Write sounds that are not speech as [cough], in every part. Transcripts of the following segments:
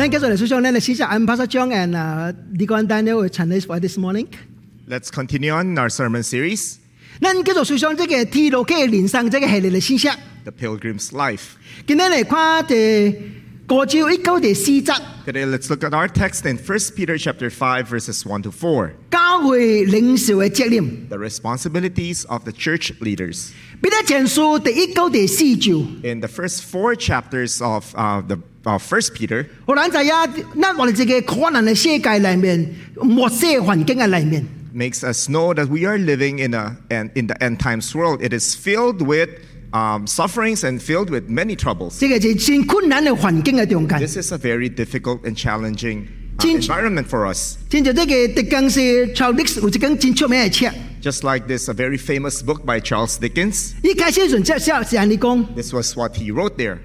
Thank you, Sushong and Shisha. I'm Pastor Cheung and uh, Daniel with Chinese for this morning. Let's continue on our sermon series. the Pilgrim's Life. Today, let's look at our text in 1 Peter chapter 5 verses 1 to 4. The responsibilities of the church leaders. In the first four chapters of uh, the of 1 Peter, 我咱知影，咱我哋这个可能嘅世界里面，末世环境嘅里面， makes us know that we are living in a and in the end times world. It is filled with um, sufferings and filled with many troubles. 这个系真困难嘅环境嘅中间。 This is a very difficult and challenging uh, Change- environment for us. 正就这个狄更斯 Charles 有一本真出名嘅册， Just like this, a very famous book by Charles Dickens. 一开始阵即系是安尼讲， This was what he wrote there.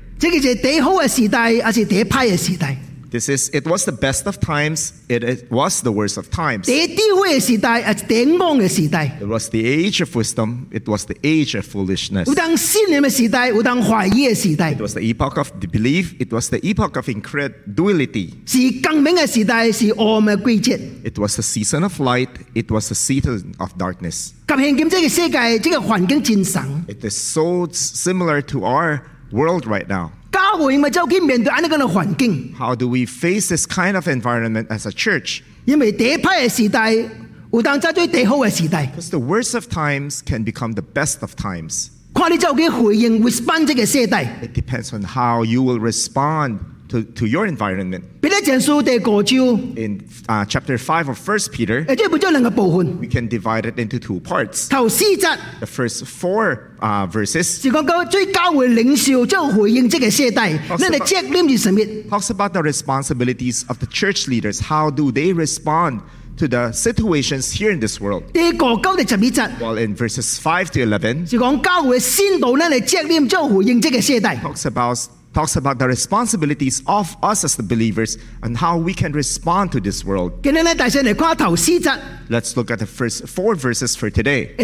This is, it was the best of times, it, was the worst of times. It was the age of wisdom, it was the age of foolishness. It was the epoch of the belief, it was the epoch of incredulity. It was the season of light, it was the season of darkness. It is so similar to our world right now. 教会咪走去面对安尼咁嘅环境， How do we face this kind of environment as a church? 因为第歹嘅时代，有当走最第好嘅时代。 Because the worst of times can become the best of times. 看你走去回应 respond 这个世代。 It depends on how you will respond to, to your environment. 彼得前书第五章， In uh, chapter 5 of 1 Peter, 诶，即系分咗两个部分。 we can divide it into two parts. 头四节 The first four uh, verses 是讲到最教会领袖即系回应这个世代，哦你哋责任是什么？ talks about the responsibilities of the church leaders. How do they respond to the situations here in this world? 第九到第十二节 Well, in verses 5 to 11, 是讲教会先导呢嚟责任即系回应这个世代。 talks about talks about the responsibilities of us as the believers and how we can respond to this world. Let's look at the first four verses for today.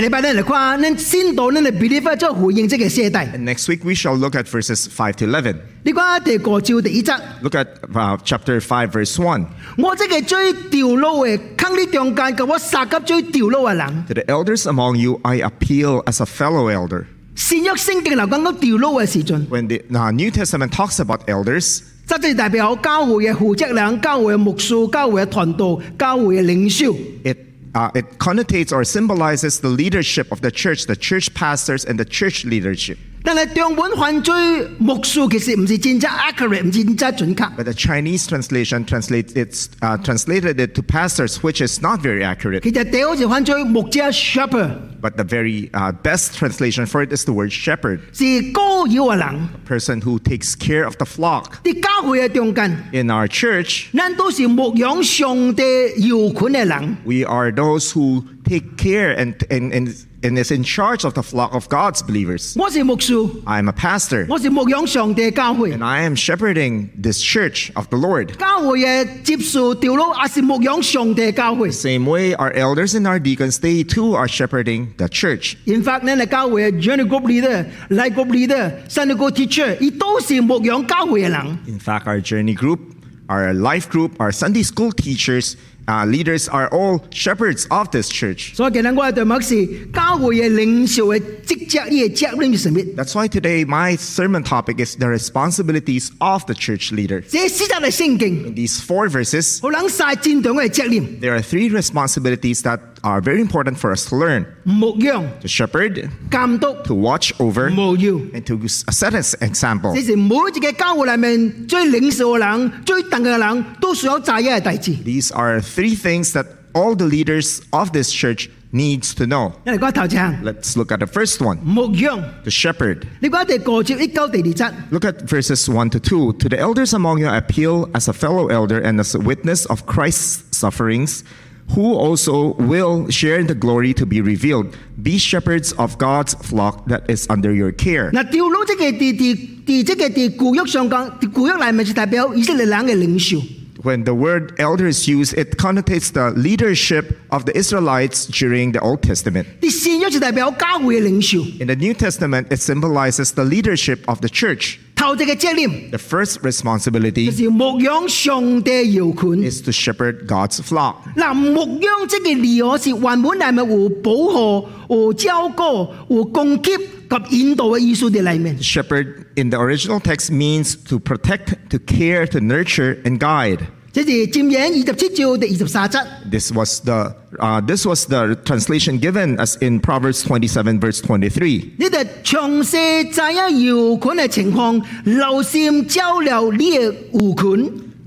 And next week we shall look at verses 5 to 11. Look at uh, chapter 5 verse 1. To the elders among you I appeal as a fellow elder. 善约圣经嚟讲到掉路嘅时阵， When the uh, New Testament talks about elders, 即系代表教会嘅负责人、教会嘅牧师、教会嘅团队、教会嘅领袖。 it uh, it connotates or symbolizes the leadership of the church, the church pastors and the church leadership. 但系中文犯罪牧师其实唔是真正 accurate，唔是真正准确。 But the Chinese translation translates it's uh, translated it to pastors, which is not very accurate. 其实第好是犯罪牧者 shepherd， But the very uh, best translation for it is the word shepherd, 是高要嘅人。 person who takes care of the flock. 啲教会嘅中间， In our church, 咱都是牧养上帝摇款嘅人。 we are those who take care and, and, and, and is in charge of the flock of God's believers. 我是牧师， I'm a pastor, 我是牧养上帝嘅教会。 and I am shepherding this church of the Lord. 教会嘅接受条路，也是牧养上帝嘅教会。 Same way, our elders and our deacons, they too are shepherding the church. In fact，咱嘅教会嘅 journey group leader、life group leader、Sunday school teacher，伊都是牧养教会嘅人。 In fact, our journey group, our life group, our Sunday school teachers, uh, leaders are all shepherds of this church. 所以今日我嘅题目是教会嘅领袖嘅职责，呢个责任是什么？ That's why today my sermon topic is the responsibilities of the church leader. 这四节嘅圣经， In these four verses, 好能晒战长嘅责任， there are three responsibilities that are very important for us to learn. To shepherd, to watch over, and to set an example. These are three things that all the leaders of this church needs to know. Let's look at the first one. The shepherd. Look at verses 1 to 2. To the elders among you, I appeal as a fellow elder and as a witness of Christ's sufferings who also will share in the glory to be revealed. Be shepherds of God's flock that is under your care. 嗱掉佬即个第第第即个第古约上讲，第古约里面是代表以色列人嘅领袖。 when the word elder is used, it connotates the leadership of the Israelites during the Old Testament. In the New Testament, it symbolizes the leadership of the church. The first responsibility is to shepherd God's flock. Shepherd in the original text means to protect, to care, to nurture and guide. This was the uh, this was the translation given as in Proverbs 27 verse 23.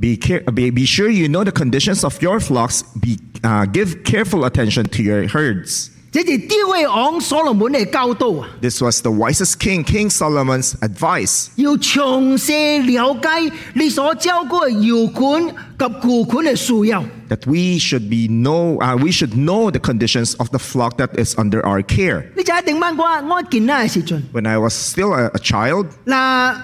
Be, care, be, be sure you know the conditions of your flocks. Be, uh, give careful attention to your herds. 这是智慧王所罗门嘅教导啊！ This was the wisest king, King Solomon's advice. 要详细了解你所照顾嘅摇群及顾群嘅需要。 That we should be know, uh, we should know the conditions of the flock that is under our care. 你就一定问我，我见仔嘅时阵， When I was still a, a child, 嗱，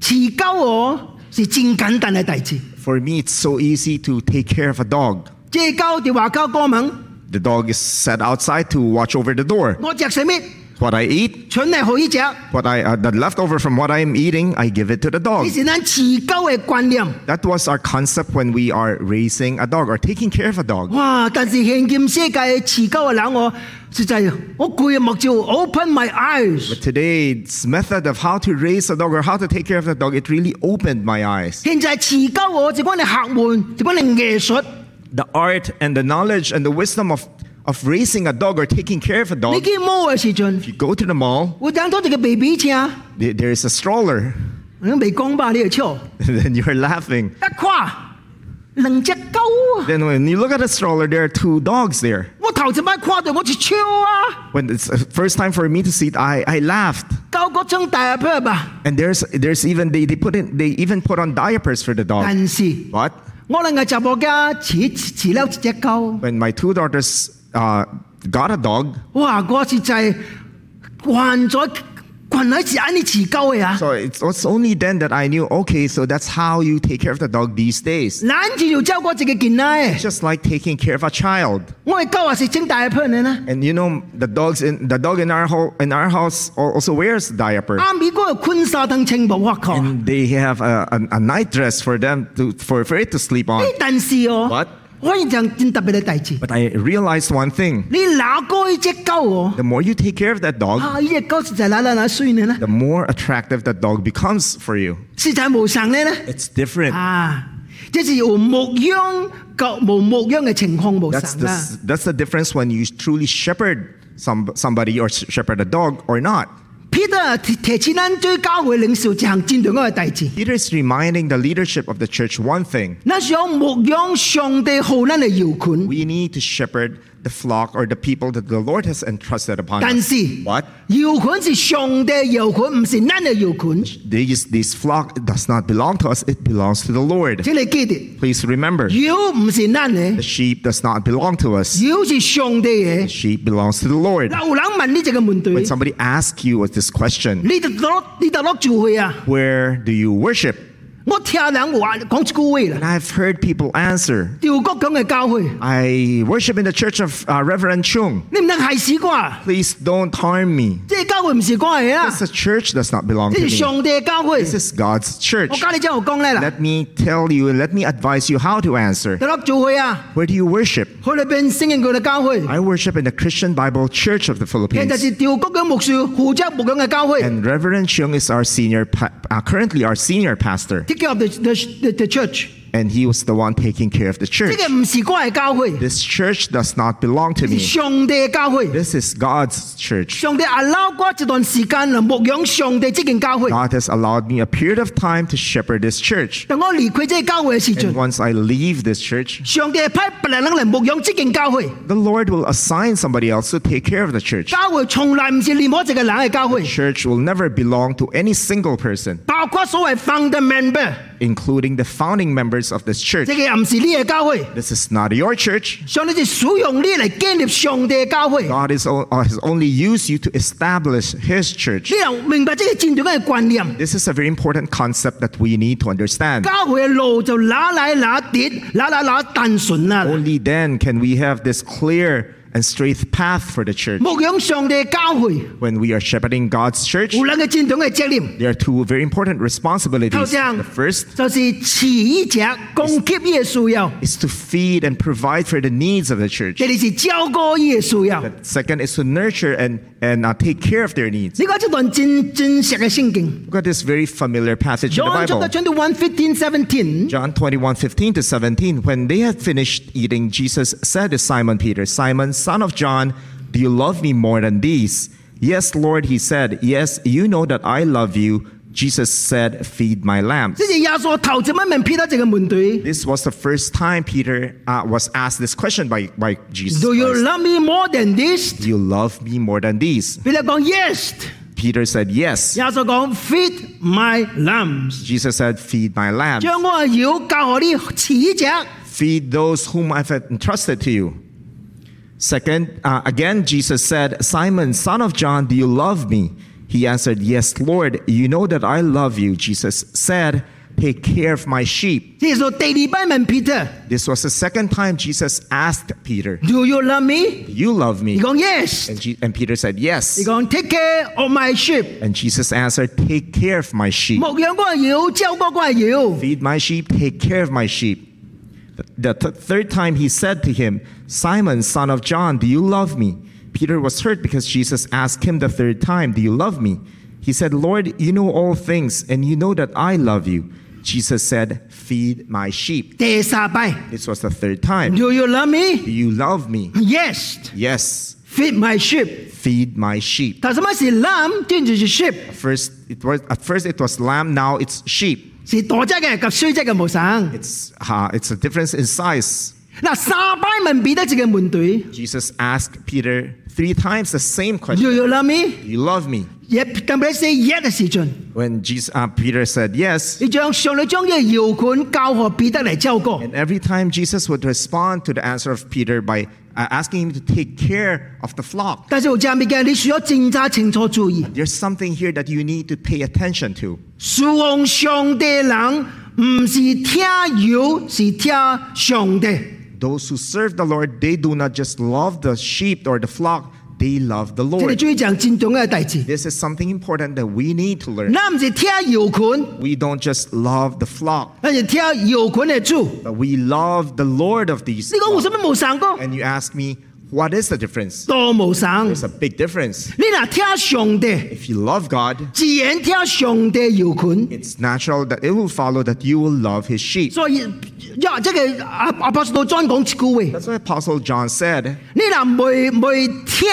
持狗我是真简单嘅代志。 for me it's so easy to take care of a dog. 这狗就话交过门， The dog is set outside to watch over the door. 我食什么， What I eat, 蠢系可以食。 what I uh, the leftover from what I am eating, I give it to the 呢 dog. 是咱持狗嘅观念。 That was our concept when we are raising a dog or taking care of a dog. 哇！但是现今世界持狗嘅人，我实在我攰嘅目睭 open my eyes。 But today's method of how to raise a dog or how to take care of the dog, it really opened my eyes. 现在持狗我就讲你学问，就讲你艺术。 The art and the knowledge and the wisdom of, of raising a dog or taking care of a 你 dog. 去摸嘅时阵， You go to the mall, 会等到一个 baby 车， there there is a stroller, 你未讲吧？你就笑， and then you're laughing. 一跨两只狗啊！ Then when you look at the stroller, there are two dogs there. 我头一摆跨到我就笑啊！ When it's the first time for me to see it, I, I laughed. 狗嗰张大片吧， And there's there's even they, they put in they even put on diapers for the dog. 但是 But 我哋嘅直播间饲饲了一只狗。When my two daughters、uh, got a dog，哇！嗰次就系患咗。So it was only then that I knew, okay, so that's how you take care of the dog these days. Just like taking care of a child. And you know, the dogs in the dog in our ho- in our house also wears diapers. And they have a, a, a night dress for them to for, for it to sleep on. But 是哦 What？我一样真特别嘅代志， But I realized one thing. 你闹过呢只狗哦， The more you take care of that dog, 啊！呢只狗实在嗱嗱嗱衰呢， the more attractive that dog becomes for you. 实在无神呢呢。 It's different. 啊！即是有牧养及无牧养嘅情况无 That's 神 the, 啦。 that's the difference when you truly shepherd some, somebody or shepherd a dog or not. Peter 提提起咱对教会领袖一项真重要嘅代志， Peter is reminding the leadership of the church one thing. 那想牧养上帝好咱嘅摇群， We need to shepherd the flock or the people that the Lord has entrusted upon 但是, us. What? This, this flock does not belong to us, it belongs to the Lord. Please remember, the sheep does not belong to us. The sheep belongs to the Lord. When somebody asks you this question, where do you worship? 我听人话讲一句话 And 啦， I've heard people answer, 调国咁嘅教会， I worship in the church of uh, Reverend Chung. 你唔能害死我啊！ Please don't harm me. 即系教会唔是我嘅啦， This church does not belong 呢 to 系 me. 上帝嘅教会。 This is God's church. 我教你之后讲咧啦， Let me tell you and let me advise you how to answer. 就落做佢啊， Where do you worship? 去里边圣人佢嘅教会， I worship in the Christian Bible Church of the 其实 Philippines. 是调国嘅牧师负责牧养嘅教会 And Reverend Chung is our senior, pa- uh, currently our senior pastor. ，take care of the the the, the church。And he was the one taking care of the 呢 church. 个唔是我嘅教会， This church does not belong to 系 me. 上帝嘅教会。 This is God's church. 上帝 allow 我一段时间嚟牧养上帝这间教会。 God has allowed me a period of time to shepherd this church. 当我离开这个教会嘅时 And 阵， once I leave this church, 上帝派别人嚟牧养这间教会。 the Lord will assign somebody else to take care of the church. 教会从来唔是任何一个人嘅教会， Church will never belong to any single person, 包括所谓 founder member， including the founding members of this church. 这个唔是呢个教会。 This is not your church. 上帝是使用呢嚟建立上帝嘅教会。 God is, o- uh, has only used you to establish His church. 你又明白这个战略嘅观念。 This is a very important concept that we need to understand. 教会嘅路就哪来哪跌，哪哪哪单纯啦。 Only then can we have this clear and straight path for the church. When we are shepherding God's church, there are two very important responsibilities. The first is, is to feed and provide for the needs of the church. The second is to nurture and, and uh, take care of their needs. Look at this very familiar passage John in the Bible. Chapter 21, 15, 17. John 21, 15 to 17. When they had finished eating, Jesus said to Simon Peter, Simon, son of John, do you love me more than these? Yes, Lord, he said. Yes, you know that I love you. Jesus said, Feed my lambs. 呢是耶稣头一问问彼得这个问题 This was the first time Peter uh, was asked this question by, by Jesus.：Do you Christ. love me more than this？ Do you love me more than these? 彼得讲 Yes。 Peter said, Yes. 耶稣讲 Feed my lambs， Jesus said, Feed my lambs. 将我嘅妖教学啲持者。 Feed those whom I've entrusted to you. Second, uh, again, Jesus said, Simon, son of John, do you love me? He answered, Yes, Lord, you know that I love you. Jesus said, Take care of my sheep. This was the second time Jesus asked Peter, Do you love me? You love me. He going, Yes. And, G- and Peter said, Yes. He going, Take care of my sheep. And Jesus answered, Take care of my sheep. Feed my sheep, take care of my sheep. The th- third time he said to him, Simon, son of John, do you love me? Peter was hurt because Jesus asked him the third time, Do you love me? He said, Lord, you know all things, and you know that I love you. Jesus said, Feed my sheep. This was the third time. Do you love me? Do you love me? Yes. Yes. Feed my sheep. Feed my sheep. First, it was at first it was lamb. Now it's sheep. 是大只嘅及衰只嘅无生。 It's uh, it's a difference in size. 嗱，三班问彼得这个问题 Jesus asked Peter three times the same question. ：Do you love me？ Do you love me? 也特别是 yes 嘅时阵， When Jesus, uh, Peter said yes, 你将上帝将呢个摇款教学彼得嚟照顾。 and every time Jesus would respond to the answer of Peter by uh, asking him to take care of the flock. 但是有这样嘅，你需要真正清楚注意， There's something here that you need to pay attention to. 侍奉上帝嘅人唔是听摇，是听上帝。 those who serve the Lord, they do not just love the sheep or the flock, they love the Lord. This is something important that we need to learn. We don't just love the flock, but we love the Lord of these. And you ask me, what is the difference? 多无生。 There's a big difference. 你若听上帝， If you love God, 自然听上帝摇款。 it's natural that it will follow that you will love his sheep. 所以，呀，即系阿阿波士道 John 讲一句话： That's why Apostle John said, 你若未未听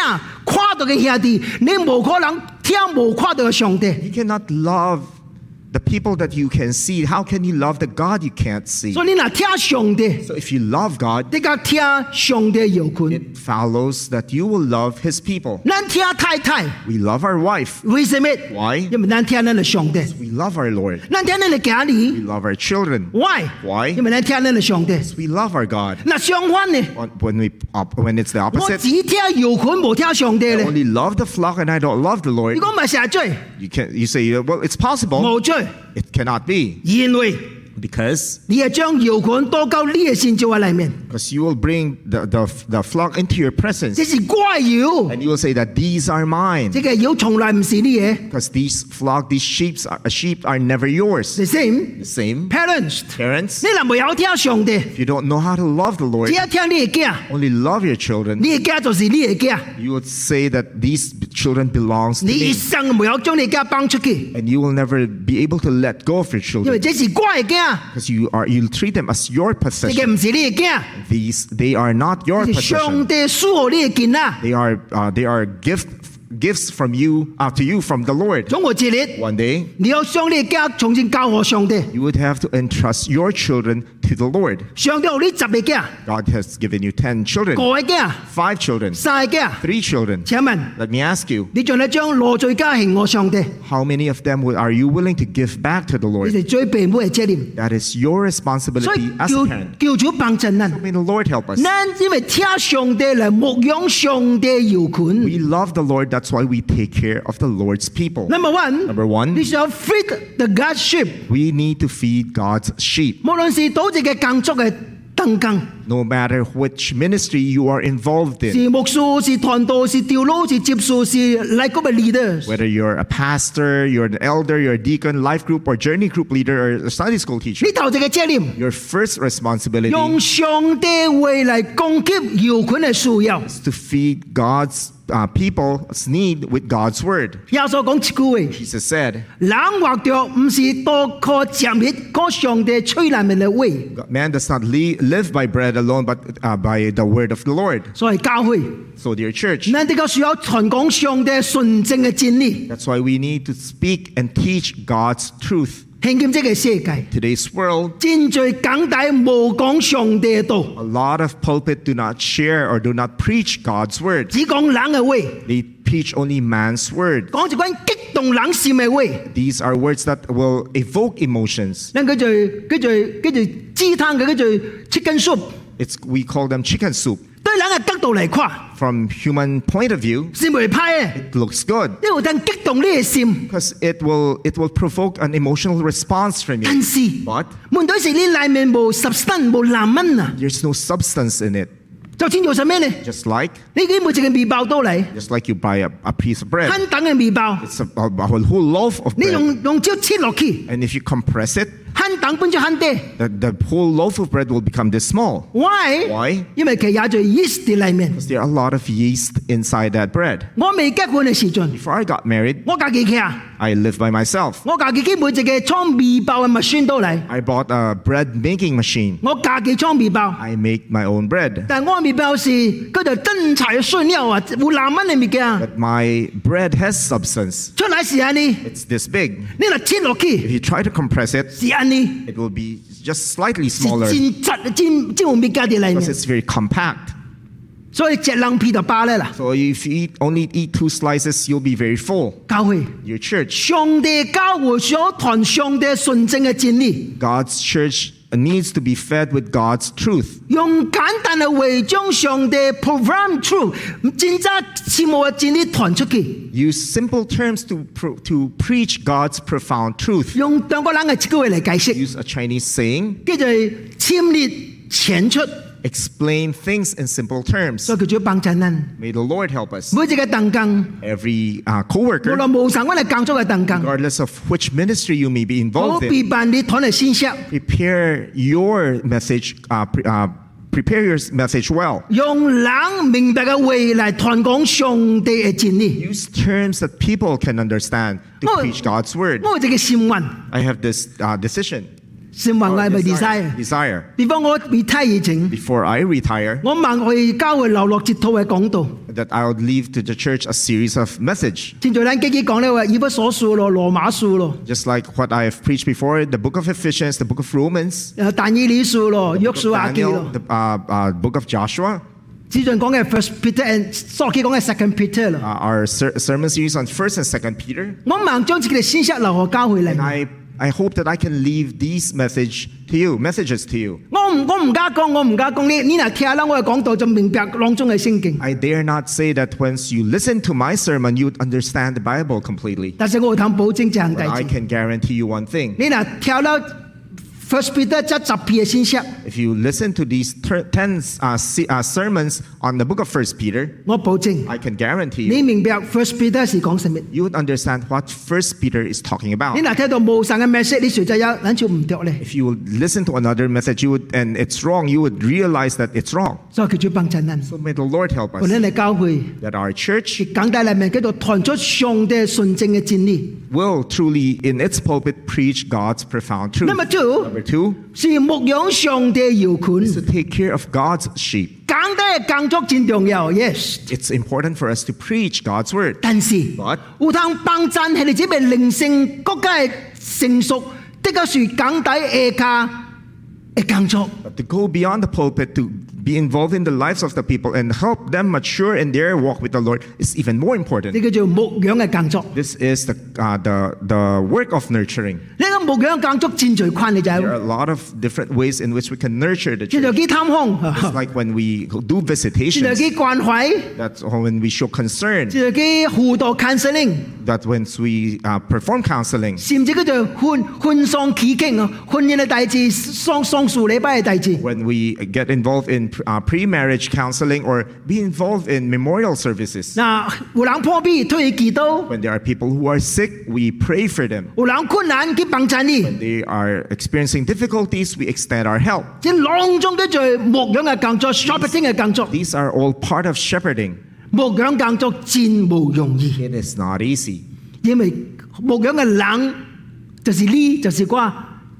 看到嘅兄弟，你无可能听无看到嘅上帝。 You cannot love the people that you can see. How can you love the God you can't see? 所以你若听上帝， So if you love God, 你甲听上帝摇款。 it follows that you will love his people. 咱听太太， We love our wife. 为什么？ Why? 因为咱听咱嘅上帝， We love our Lord. 咱听咱嘅家 We 儿。 love our children. Why？ Why? 因为咱听咱嘅上帝。 We love our God. 嗱，相反呢， When we op- when it's the 我 opposite, 只听摇款，无听上帝 I 咧。 only love the flock and I don't love the Lord. 如果唔系成日追， You can you say well it's possible. 无追， It cannot be because 你系将摇款多到呢个先照喺里面， because you will bring the, the, the flock into your presence 这是怪摇， and you will say that these are mine 这个摇从来唔是你嘅。 because these flock these sheep are, sheep are never yours. The same The same parents， parents. 你若未有听上帝， If you don't know how to love the Lord, 只系听你嘅囝， only love your children. 你嘅囝就是你嘅囝， You would say that these children belongs to 你一 me 生没有将你嘅囝放出去， and you will never be able to let go of your 因为 children 这是我嘅囝， because you are you treat them as your possession. These they are not your possession. They are uh, they are gift gifts from you uh, to you from the Lord. 总有一日， One day 你要将你嘅囝重新交给上帝， you would have to entrust your children to the Lord. 上帝有你十个囝， God has given you ten children, 个嘅囝， five children, 三个囝。 three children. 请问 Let me ask you, 你仲系将罗罪家献我上帝？ how many of them would, are you willing to give back to the 你 Lord? 系最父母嘅责任， That is your 所 responsibility 以 as 叫 a parent. 叫主帮衬咱。 May the Lord help us. 咱因为听上帝嚟牧养上帝摇款。 We love the Lord. That's why we take care of the Lord's people. Number one， Number one 你需要 feed the God sheep， We need to feed God's sheep. 无论是倒一个工作嘅灯工， no matter which ministry you are involved in. 是牧师、是传道、是调佬、是接数、是 like 嘅 leaders。 Whether you're a pastor, you're an elder, you're a deacon, life group, or journey group leader, or a Sunday school teacher, 呢头一个责任， your first responsibility 用上帝话嚟供给摇款嘅需要。 is to feed God's uh, people's need with God's word. 耶稣讲一句话。 Jesus said, 人活着唔是多靠食物，靠上帝吹嚟面嘅话。 Man does not li- live by bread alone, but uh, by the word of the Lord. 所以教会， So, dear church, 咱哋个需要传讲上帝纯正嘅真理， that's why we need to speak and teach God's truth. 现今这个世界， Today's world, 真最简单无讲上帝嘅道， a lot of pulpit do not share or do not preach God's word. 只讲人嘅话， They preach only man's word. 讲一关激动人心嘅话。 These are words that will evoke emotions. 咱叫做叫做叫做鸡汤嘅叫做 chicken soup， It's we call them chicken soup. 对人嘅角度嚟看 From human point of view, 是未歹嘅， it looks good 因为等激动你嘅心。 because it will it will provoke an emotional response from 但 you. 是 But 问题是你里面无 substance 无难蚊啊， there's no substance in it. 就先做什么呢？ Just like 你几每一个面包都嚟， just like you buy a, a piece of bread. 很等嘅面包， It's a, a, a whole loaf of 你 bread. 用用招切落去， And if you compress it, 很等变咗很低。 the, the whole loaf of bread will become this small. Why？ Why? 因为佢有做 yeast 喺里面。 Because there are a lot of yeast inside that bread. 我未结婚嘅时阵， Before I got married, 我家己去啊， I lived by myself. 我家己去每一个装面包嘅 machine 都嚟， I bought a bread making machine. 我家己装面包。 I make my own bread. 但系我嘅面包是叫做真材实料啊，有难蚊嘅物件。 But my bread has substance. 出嚟是安尼， It's this big. 你嚟切落 If 去 you try to compress it, 是安尼， it will be just slightly smaller because it's very compact. So if you eat, only eat two slices, you'll be very full. Your church. God's church needs to be fed with God's truth. 用简单嘅话将上帝 program truth 真真切无嘅真理传出去， Use simple terms to, pro- to preach God's profound truth. 用两个人嘅一句话嚟解释， Use a Chinese saying, 叫做签列浅出， explain things in simple terms. 所以叫做帮衬人。 May the Lord help us. 每一个邓更， Every uh, 无 coworker, 论无神，我哋工作嘅邓更， regardless of which ministry you may be 我 involved in, 必办你传嚟信息， prepare your message, uh, pre- uh, prepare your message well. 用人明白嘅话嚟传讲上帝嘅真理。 Use terms that people can understand to Oh. preach God's word. 我有一个心愿， I have this uh, decision, 心愿我系咪 desire？ desire. 比方我 retire 以前， Before I retire, 我问我哋教会留落一套嘅讲道。 that I would leave to the church a series of message. 现在咱自己讲咧话，以弗所书咯，罗马书咯， Just like what I have preached before, the book of Ephesians, the book of Romans, 诶但以理书咯，约 book 书 of 亚记 Daniel, 咯。 the uh, uh, book of Joshua, 之前讲嘅 First Peter and 所记讲嘅 Second Peter uh, 咯。 our ser- sermon series on 1st and 2nd Peter. 我盲将自己嘅信息留学教会 And 嚟。 I, I hope that I can leave these message to you, messages to you. 我唔我唔加讲，我唔加讲，你你嗱听啦，我嘅讲道就明白当中嘅圣经。 I dare not say that once you listen to my sermon, you would understand the Bible completely. 但是我会谈保证这样 But I 大 can guarantee you one thing. 你嗱听啦 First Peter 即十篇嘅信息， If you listen to these ter- 10 uh, se- uh, sermons on the book of 1 Peter, 我保证 I can guarantee 你 you, 明白 First Peter 是讲什么。 you would understand what 1 Peter is talking about. 你嗱听到无神嘅 message，你实在有谂住唔对咧， If you would listen to another message you would, and it's wrong, you would realize that it's wrong. 所以叫做帮衬人。 So may the Lord help 我 us 哋嚟教会。 that our church 简单嚟明，叫做传出上帝纯正嘅真理。 will truly, in its pulpit, preach God's profound truth. Number two Number two 是牧養上帝羊群。to take care of God's sheep. 簡單嘅工作真重要，yes。It's important for us to preach God's word. 但是 But 有通幫襯係你只係靈性國家嘅成熟，的確是讲底下家嘅工作。But to go beyond the pulpit to be involved in the lives of the people and help them mature in their walk with the Lord is even more important. 呢叫做牧养嘅工作。 This is the, uh, the, the work of nurturing. 呢个 牧养耕作战最困嘅就 There are 系， a lot of different ways in which we can nurture the 战就 [laughs] church. 几探 It's 访， like when we do 战就 visitations, 几关怀， that's when we show concern, 战就几辅导 counseling。 that when we uh, perform counseling, 甚至叫做欢欢丧祈敬啊，婚姻嘅大事、丧丧树礼拜嘅大事。 when we get involved in uh, pre-marriage counseling or be involved in memorial services. 嗱，有人破壁推去祈祷， When there are people who are sick, we pray for them. 有人困难去帮衬你， They are experiencing difficulties, we extend our help. 即系两种叫做牧养嘅工作、shepherding 嘅工作。 These are all part of shepherding. 牧养工作战无容易， It is not easy 因为牧养嘅人就是呢，就是啩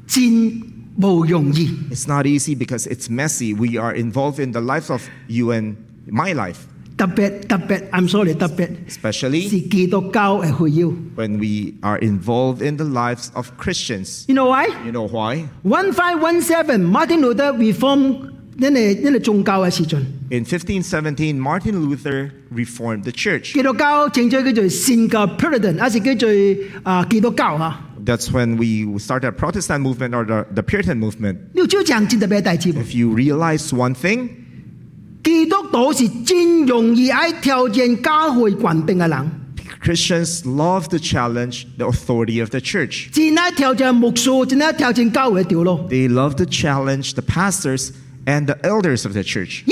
战 无容易。 It's not easy because it's messy. We are involved in the life of you and my life, 特别特别，I'm sorry，特别 especially 是基督教嘅需要。 when we are involved in the lives of Christians. You know why? You know why? One five one seven Martin Luther reform 因为因为宗教嘅时阵， In 1517, Martin Luther reformed the church. 基督教正在叫做圣教 Puritan，还是叫做啊基督教吓。 That's when we started a Protestant movement or the, the Puritan movement. 你要朝正战特别大字喎， If you realize one thing, 基督徒是真容易喺挑战教会权柄嘅人， Christians love to challenge the authority of the church. 真系挑战牧师，真系挑战教会嘅条路。 They love to challenge the pastors and the elders of the church.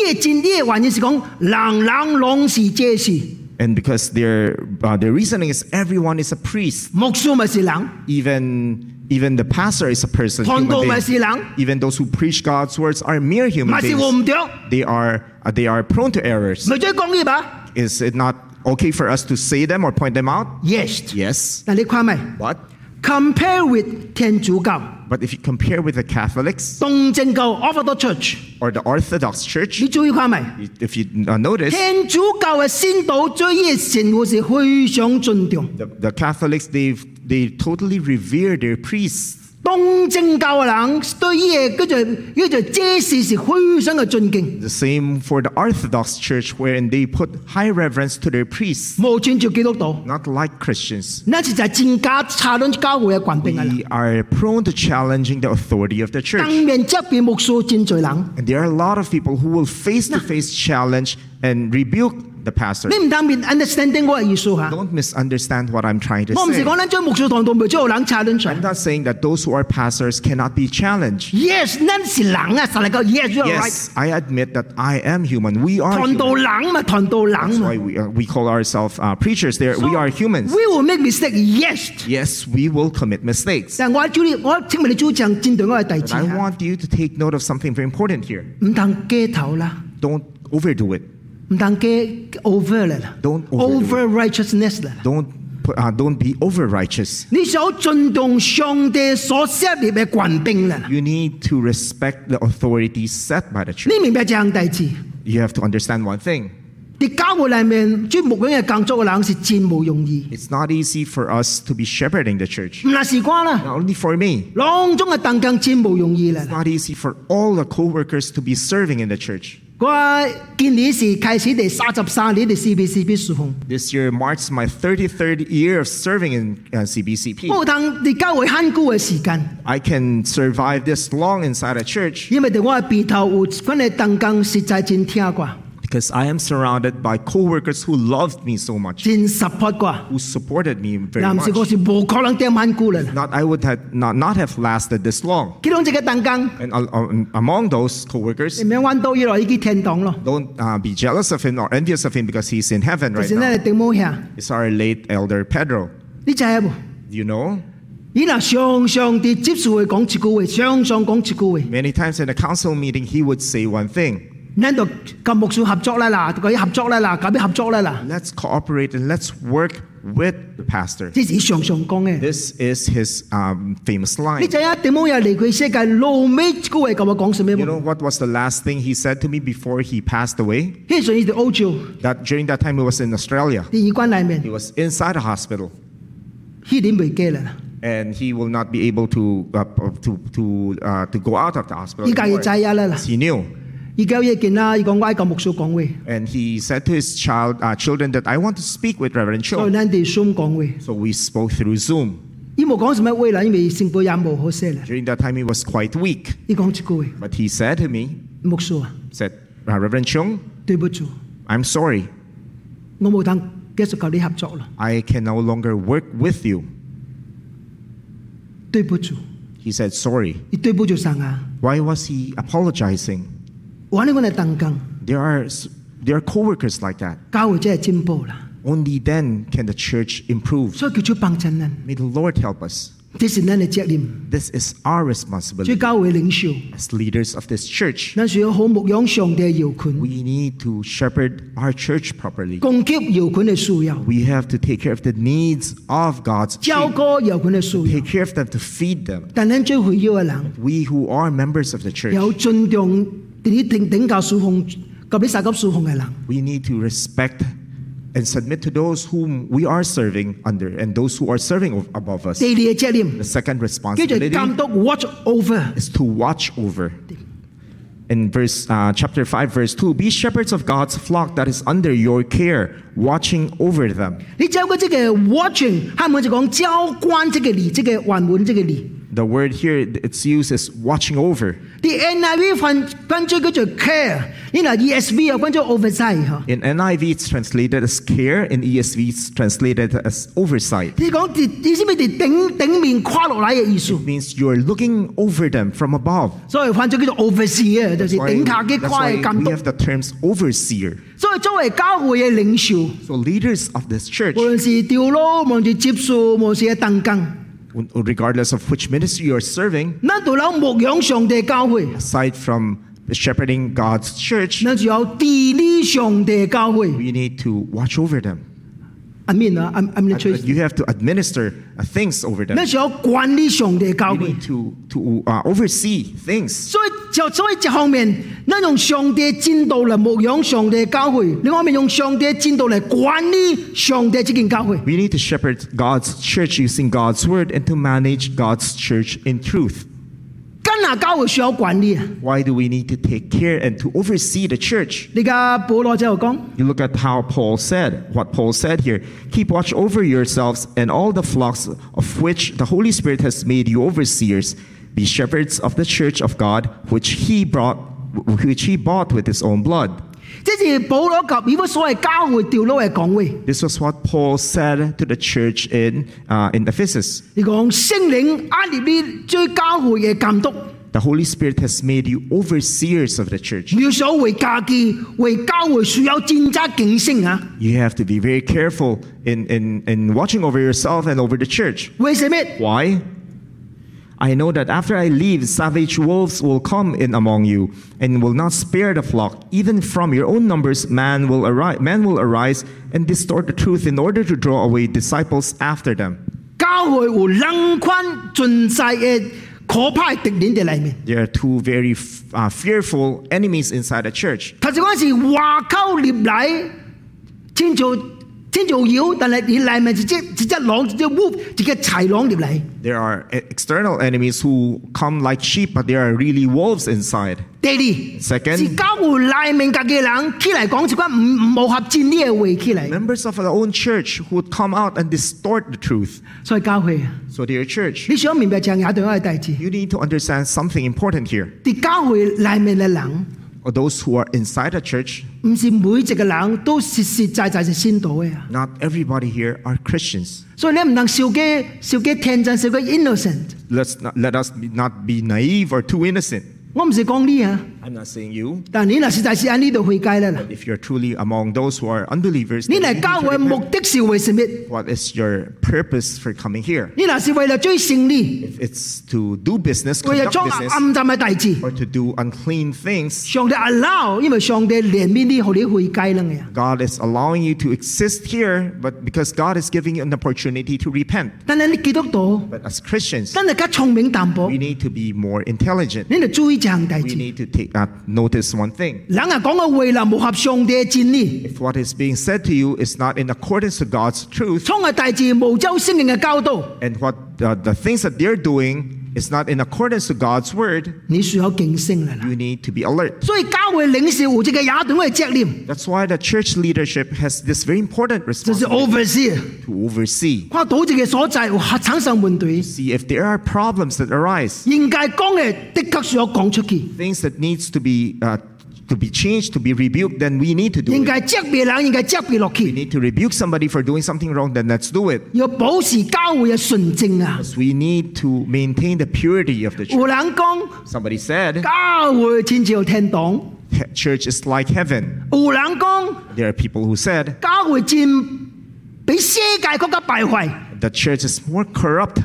呢个真啲嘅原因是讲人人拢是这事， And because their, uh, their reasoning is everyone is a priest. 牧师咪是人， Even, even the pastor is a person. 传 human 道咪 being. 是人， Even those who preach God's words are mere human 咪是活 beings. 唔着， They are, uh, they are prone to errors. 咪再讲呢吧 Is it not okay for us to say them or point them out? ？Yes， Yes. 但你看咪 But, compare with 天主教、 but if you compare with the Catholics 东正教 Orthodox Church， or the Orthodox Church, 你注意看咪？ if you uh, notice, 天主教嘅先导对呢个神父是非常尊重， the, the Catholics, they they totally revere their priests. 东正教嘅人对呢个叫做叫做这事是非常嘅尊敬， The same for the Orthodox Church, wherein they put high reverence to their priests, 冇尊重基督徒， not like Christians. 那是就系战家查论教会嘅权柄嘅人。 We are prone to challenging the authority of the 当 church. 面侧边牧师战罪人， And there are a lot of people who will face to face challenge and rebuke the pastor. 你唔当面 understanding 我嘅意思吓。 Don't misunderstand what I'm trying to 我唔是 say. 讲咱做牧师堂度未做人查论 I'm 上。 not saying that those who are pastors cannot be challenged. Yes，咱是人啊，实嚟讲 Yes you are right。 Yes, I admit that I am human. We are 谈到 human. 人嘛，谈到 That's 人嘛。 why we, uh, we call ourselves uh, preachers. There, we are humans. We will make mistake. Yes。 Yes, we will commit mistakes. 但系我主你，我请问你主张针对我嘅弟 But 子 I 啊， want you to take note of something very important here. 唔通鸡头啦， Don't overdo it. 唔通鸡 over 啦啦 Don't overdo it. over righteousness 啦。 Don't put, uh, don't be over righteous. 你想尊重上帝所设立嘅权柄啦。 You need to respect the authorities set by the church. 你明白这样弟子？ You have to understand one thing. 啲教会里面做牧养嘅工作嘅人是真冇容易， It's not easy for us to be shepherding the church. 唔系时光啦， Not only for me. 两种嘅当更真冇容易啦 It's。not easy for all the co-workers to be serving in the church. 我今年是開始第三十三年的 CBCP 事奉，This year marks my 33rd year of serving in uh, CBCP. 我能喺教會很久嘅時間，I can survive this long inside a church 因為對我嘅鼻頭有嗰個當更實在真聽過，because I am surrounded by co-workers who loved me so much, 真 support 过。 who supported me very 嗱，唔是 much. 我是冇可能点很久啦。 Not I would have not, not have lasted this long. 其中一个当更， And uh, uh, among those co-workers, 你咪揾到以来已经天堂咯， don't uh, be jealous of him or envious of him because he's in heaven 就 right 是 now. 咧定冇下， It's our late elder Pedro. 你知冇？ You know, 伊嗱常常地接受佢讲一句话，常常讲一句话。 many times in a council meeting, he would say one thing. 咱就跟牧师合作啦啦，嗰啲合作啦啦，咁啲合作啦啦， Let's cooperate and let's work with the pastor. 即是常常讲嘅。 This is his um, famous 你 line. 知啊？点冇人离佢世界路尾嗰个咁我讲什么 You 冇？ know what was the last thing he said to me before he passed away? 呢阵喺澳洲 That during that time he was in Australia. 电影馆里面 He，was inside a hospital 呢点未记啦。 and he will not be able to uh, to to uh, to go out of the hospital. 依家要 anymore. 制啊啦啦， He knew. And he said to his child, uh, children that I want to speak with Reverend Cho. So we spoke through Zoom. During that time, he was quite weak. But he said to me, said, uh, Reverend Chung, I'm sorry. I can no longer work with you. He said, sorry. Why was he apologizing? There are there are coworkers like that. Only then can the church improve. May the Lord help us. This is our responsibility. As leaders of this church, we need to shepherd our church properly. We have to take care of the needs of God's sheep. Take care of them to feed them. We who are members of the church 有尊重啲顶顶教侍奉及啲撒级侍奉嘅人。 we need to respect and submit to those whom we are serving under and those who are serving o- above us. 第二嘅责任 The second 叫做 responsibility 监督 watch over。 is to watch over. In verse uh, chapter 5 verse 2, be shepherds of God's flock that is under your care, watching over them. 你只有嗰即嘅 watching，系咪就讲交关即嘅字，即嘅还满即嘅字？ The word here it's used as watching over. 啲 NIV 翻翻咗叫做 care，呢嗱 ESV 又翻咗 oversight 嗬。 In NIV it's translated as care, in ESV it's translated as oversight. 你讲啲意思咪啲顶顶面跨落嚟嘅意思 It，means you're looking over them from above. 所以翻咗叫做 overseer 啊，就 That's 是 why, 顶下嘅 that's 跨 why 嘅监 we 督。 have the terms overseer. 所以作为教会嘅领袖， So leaders of this church, 无论是调路，无论是接数，无论是邓更， regardless of which ministry you are serving, aside from shepherding God's church, we need to watch over them. I mean 啊，I'm I'm not sure。 You have to administer uh, things over them. 咱就有管理上帝嘅教 You 会。 need to, to uh, oversee things. 所以就所以一方面，咱用上帝嘅战道嚟牧养上帝嘅教会；另外一面用上帝嘅战道嚟管理上帝这件教会。 We need to shepherd God's church using God's word and to manage God's church in truth. 跟下教会需要管理啊！ Why do we need to take care and to oversee the church? 你家保罗就讲： You look at how Paul said, what Paul said here. Keep watch over yourselves and all the flocks of which the Holy Spirit has made you overseers. Be shepherds of the church of God, which he brought, which he bought with his own blood. This was what Paul said to the church in, uh, in Ephesus. The Holy Spirit has made you overseers of the church. You have to be very careful in, in, in watching over yourself and over the church. Why? I know that after I leave, savage wolves will come in among you and will not spare the flock. Even from your own numbers, man will, arise, will arise and distort the truth in order to draw away disciples after them. There are two very uh, fearful enemies inside the church. 头先嗰时话沟入嚟，天做天做妖，但系你里面就即只只狼，只 wolf，只嘅豺狼入嚟。 There are e- external enemies who come like sheep, but there are really wolves inside. 第二， Second 是教会里面嘅人起嚟讲一关唔唔无合战呢嘅话起嚟， Members of our own church who would come out and distort the truth. 所以教会啊， So, dear church, 你想明白就系对我嘅弟子， you need to understand something important here. 啲教会里面嘅人， Or those who are inside the church, 唔是每一个人都实实在在系先到嘅啊， not everybody here are Christians. 所以你唔能少嘅少嘅天真，少嘅 innocent。 Let's not, let us be, not be naive or too innocent. 我唔是讲你啊， I'm not saying you. 但你嗱实在是喺呢度去街啦啦。 If you're truly among those who are unbelievers, 你 then you 嚟 need 教 to 会嘅目 repent. 的是为什么？ what is your purpose for coming here? 你嗱是为了追胜利， If it's to do business, 为了 conduct 装 business, 暗淡嘅大字。 or to do unclean things, 上帝 allow，因为上帝怜悯你，学你去街啦嘅。 God is allowing you to exist here, but because God is giving you an opportunity to repent. 但系你基督徒， But as Christians, 真系更聪明淡薄 we，need to be more intelligent. 你就注意一项大 We 字。 need to take uh, notice one thing. If what is being said to you is not in accordance to God's truth, and what the things that they're doing it's not in accordance to God's word, 你需要警醒了啦。 you need to be alert. 所以教会领袖有一个亚当嘅责任， That's why the church leadership has this very important 就是 responsibility overseer。 to oversee, 看到一个所在有产生问题， see if there are problems that arise, 应该讲嘅的确需要讲出去， things that needs to be uh, to be changed, to be rebuked, then we need to do 应 it. 该责备人，应该责备落 We 去， need to rebuke somebody for doing something wrong, then let's do it. 要保持教会嘅纯正啊！ Because we need to maintain the purity of the church. 有人讲 Somebody said, 教会天朝天堂， "He- church is like heaven. 有人讲 There are people who said 教会占比世界更加败坏。 the church is more corrupt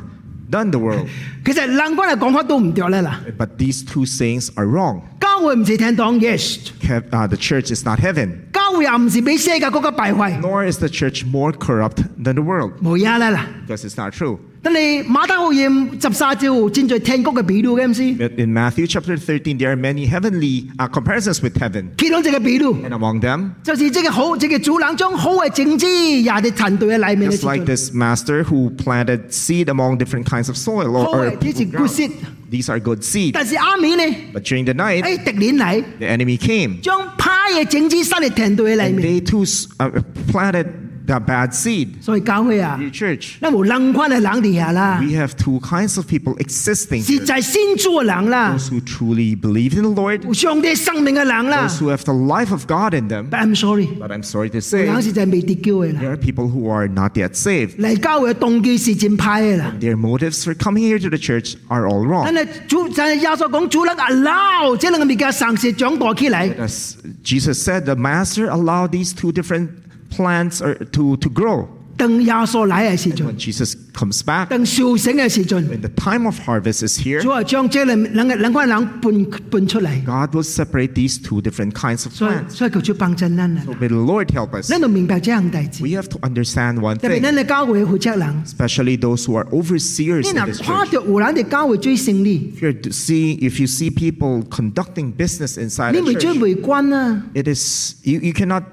than the world. [laughs] 其实两个人讲法都唔对咧啦。 But these two sayings are wrong. 教会唔是天堂，yes。 He- uh, the church is not heaven, 教会又唔是比世界更加败坏， nor is the church more corrupt than the world, 冇嘢啦啦。 because it's not true. 但系马太福音十三章战在天国嘅比喻嘅唔是？ But in Matthew chapter 13, there are many heavenly uh, comparisons with heaven. 其中一个比喻 And among them, 就是这个好，这个主人将好嘅种子也喺团队嘅里面嘅 just 时 like 阵， this master who planted seed among different kinds of soil, or, 好 or 嘅呢是 people good ground. seed， these are good seed. 但是阿面呢， But during the night, 诶敌人嚟 the enemy came. 将派嘅种子塞喺团队嘅里 And 面， they too uh, planted the bad seed. 所以教会啊， Dear church, 那冇两款嘅人地下啦， we have two kinds of people existing 实 here. 在先做人啦， Those who truly believe in the Lord, 有上帝生命嘅人啦。 those who have the life of God in them. But I'm sorry， But I'm sorry to 有 say, 人实在未得救嘅啦， there are people who are not yet saved. 嚟教会嘅动机是正派嘅啦。 Their motives for coming here to the church are all 但 wrong. 系主就系耶稣讲主能 allow，即系能够嘅神是长大起嚟。 As Jesus said, the master allowed these two different plants or, to, to grow. 等耶稣嚟嘅时阵， When Jesus comes back, 等甦醒嘅时阵， when the time of harvest is here, 主系将这两两个两个人搬搬出嚟。 God will separate these two different kinds of 所以 plants. 所以求主帮衬咱啊！ So may the Lord help us. 咱都明白这样大事， We have to understand one 特别 thing, 咱嘅教会负责人， especially those who are overseers 你 in 若 this 看 church. 到有人嘅教会最胜利， If, you're to see, if you see people conducting business inside 你 a 咪将 church, 围观啊！ it is you, you cannot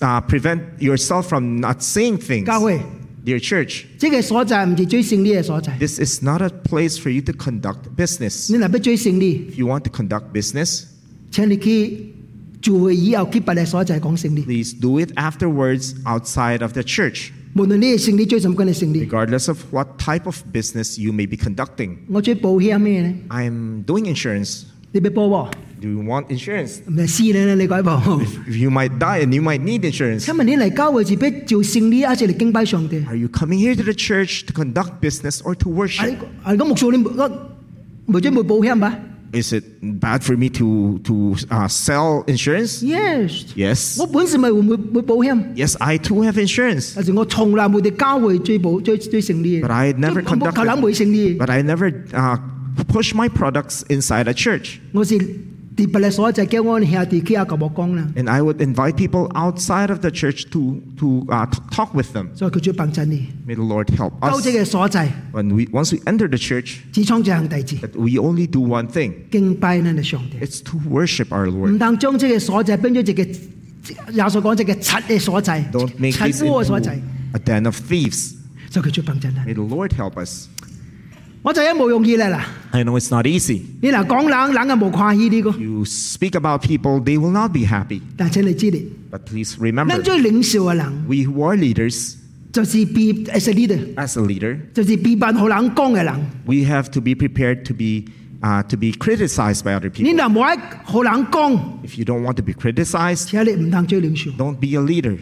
uh, prevent yourself from not saying things. 教会 Dear church, 这个所在唔系最胜利嘅所在。 this is not a place for you to conduct business. 你若要最胜利， If you want to conduct business, 请你去聚会以后去别嘅所在讲胜利。 please do it afterwards outside of the church, 无论你系胜利最什么嘅胜利， regardless of what type of business you may be conducting. 我最保险咩咧？ I'm doing insurance. 你要保喎？ Do you want insurance? 唔系死咧，你改保。 You might die and you might need insurance. 请问你嚟教会是俾做胜利，还是嚟敬拜上帝？ Are you coming here to the church to conduct business or to 啊 worship? 你啊，咁牧师你我冇将冇保险吧 Is it bad for me to to uh, sell insurance? ？Yes， Yes. 我本身咪会会会保险， Yes, I too have insurance, 但是我从来冇哋教会最保最最胜利嘅。 but I never 我冇 conducted. 求人会胜利嘅， But I never uh, push my products inside a church. 我是 and I would invite people outside of the church to, to uh, talk with them. May the Lord help us. When we, once we enter the church, that we only do one thing it's to worship our Lord. Don't make this into a den of thieves. May the Lord help us. 我就一冇容易咧啦。 I know it's not easy. 你嗱讲冷冷嘅冇跨意呢个， You speak about people, they will not be happy. 但请你知道， But please 咱 remember, 最领袖嘅人 we who are leaders, 就是被 as a leader， as a leader, 就是被办好冷讲嘅人。 we have to be prepared to be uh, to be criticized by other 你 people. 嗱冇喺好冷讲， If you don't want to be criticized, 请你唔当追领袖， don't be a leader.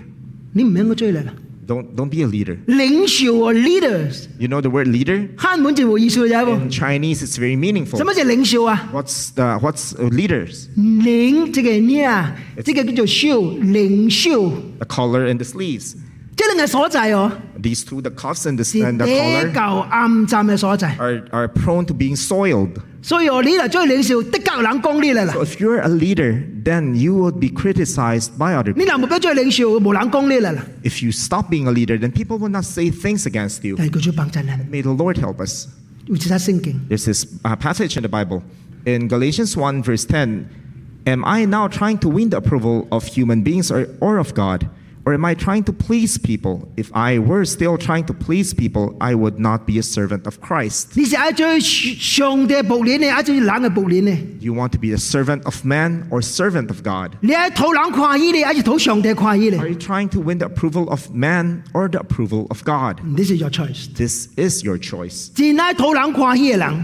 你唔应该追嚟啦。 Don't don't be a leader. 领袖啊，leaders， You know the word leader? 汉文就冇意思嘅啫 In Chinese, it's very 什 meaningful. 么叫领袖啊？ What's the what's uh, leaders? 领这个呢啊，这个叫做袖，领袖， The collar and the sleeves. 即系你嘅所在哦， These two, the cuffs and the, 是 and the 呢 collar, 嚿暗站嘅所在。 are, are prone to being soiled. 所以我呢嚟追领袖，的确有人讲你嚟啦 So。if you're a leader, then you would be criticized by other 你 people. 嗱冇俾追领袖，冇人讲你嚟啦。 If you stop being a leader, then people will not say things against you. 但系佢做帮衬人， May the Lord help us. 有其他圣经。 There's this uh, passage in the Bible. In Galatians 1, verse 10, Am I now trying to win the approval of human beings or, or of God? Or am I trying to please people? If I were still trying to please people, I would not be a servant of Christ. You want to be a servant of man or servant of God? Are you trying to win the approval of man or the approval of God? This is your choice. This is your choice.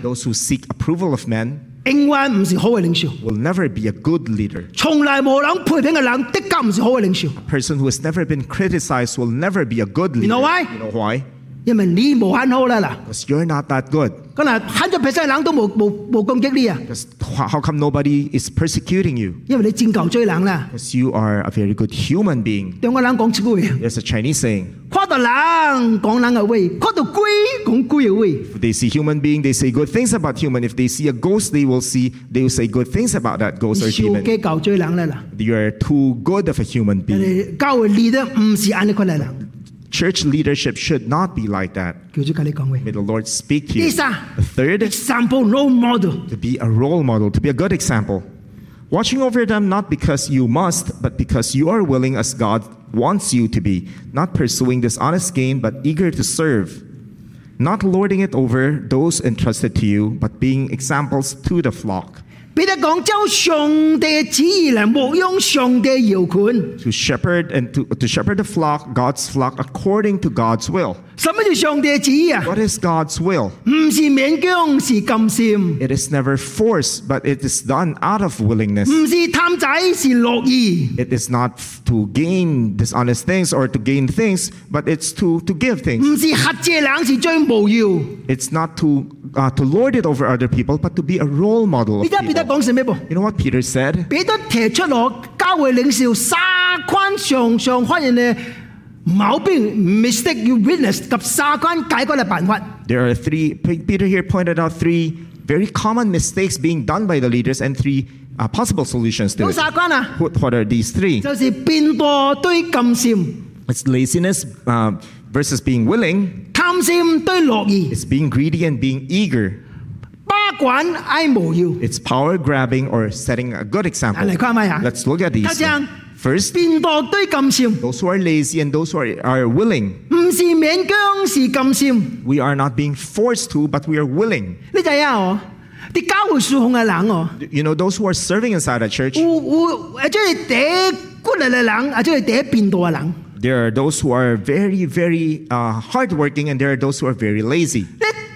Those who seek approval of men 永远唔是好嘅领袖。 will never be a good leader. 从来无人批评嘅人，的确唔是好嘅领袖， A person who has never been criticized will never be a good leader. know why? You know why? 因为你无很好啦嗱。 Because you're not that good. 咁嗱，hundred percent 人都冇冇冇攻击你啊， Because how how come nobody is persecuting you? 因为你战旧追人啦。 Because you are a very good human being. 中国人讲出句， There's a Chinese saying 看到人讲人嘅位，看到鬼讲鬼嘅位。 if they see human being, they say good things about human. If they see a ghost, they will see they will say good things about that ghost or 少 demon. 嘅旧追人啦嗱， You are too good of a human 人 being. 哋教会 leader 唔是按呢个嚟人， Church leadership should not be like that. May the Lord speak to you. The third, example, role model. To be a role model, to be a good example. Watching over them not because you must, but because you are willing as God wants you to be. Not pursuing dishonest gain, but eager to serve. Not lording it over those entrusted to you, but being examples to the flock. 彼得讲照上帝嘅旨意嚟牧养上帝嘅摇款。 To shepherd and to, to shepherd the flock, God's flock, according to God's will. 什么叫上帝嘅旨意啊？ What is God's will? 唔是勉强，是甘心； It is never forced, but it is done out of willingness. 唔是贪仔，是乐意。 It is not f- to gain dishonest things or to gain things, but it's to, to give things. 唔是客借人，是最无要。 It's not to, uh, to lord it over other people, but to be a role model 你 of 知彼得 people. 讲什么噃？ You know what Peter said? 彼得提出咗教会领袖三关常常发现嘅毛病 mistake 要 witness 及三关解决嘅办法。 There are three, P- Peter here pointed out three very common mistakes being done by the leaders and three uh, possible solutions to 有 it. 三关啊， What, what are these three? 就是变惰对甘心， It's laziness uh, versus being willing, 贪心对乐意， it's being greedy and being eager, 巴管爱无要。 it's power grabbing or setting a good example. 嚟看咪啊？ Let's look at these. 睇下 First, 变惰对甘心， those who are lazy and those who are, are willing. 唔是勉强，是甘心。 We are not being forced to, but we are willing. 你知啊？哦，啲教会侍奉嘅人哦， You know, those who are serving inside a church, there are those who are very, very uh, hardworking, and there are those who are very lazy.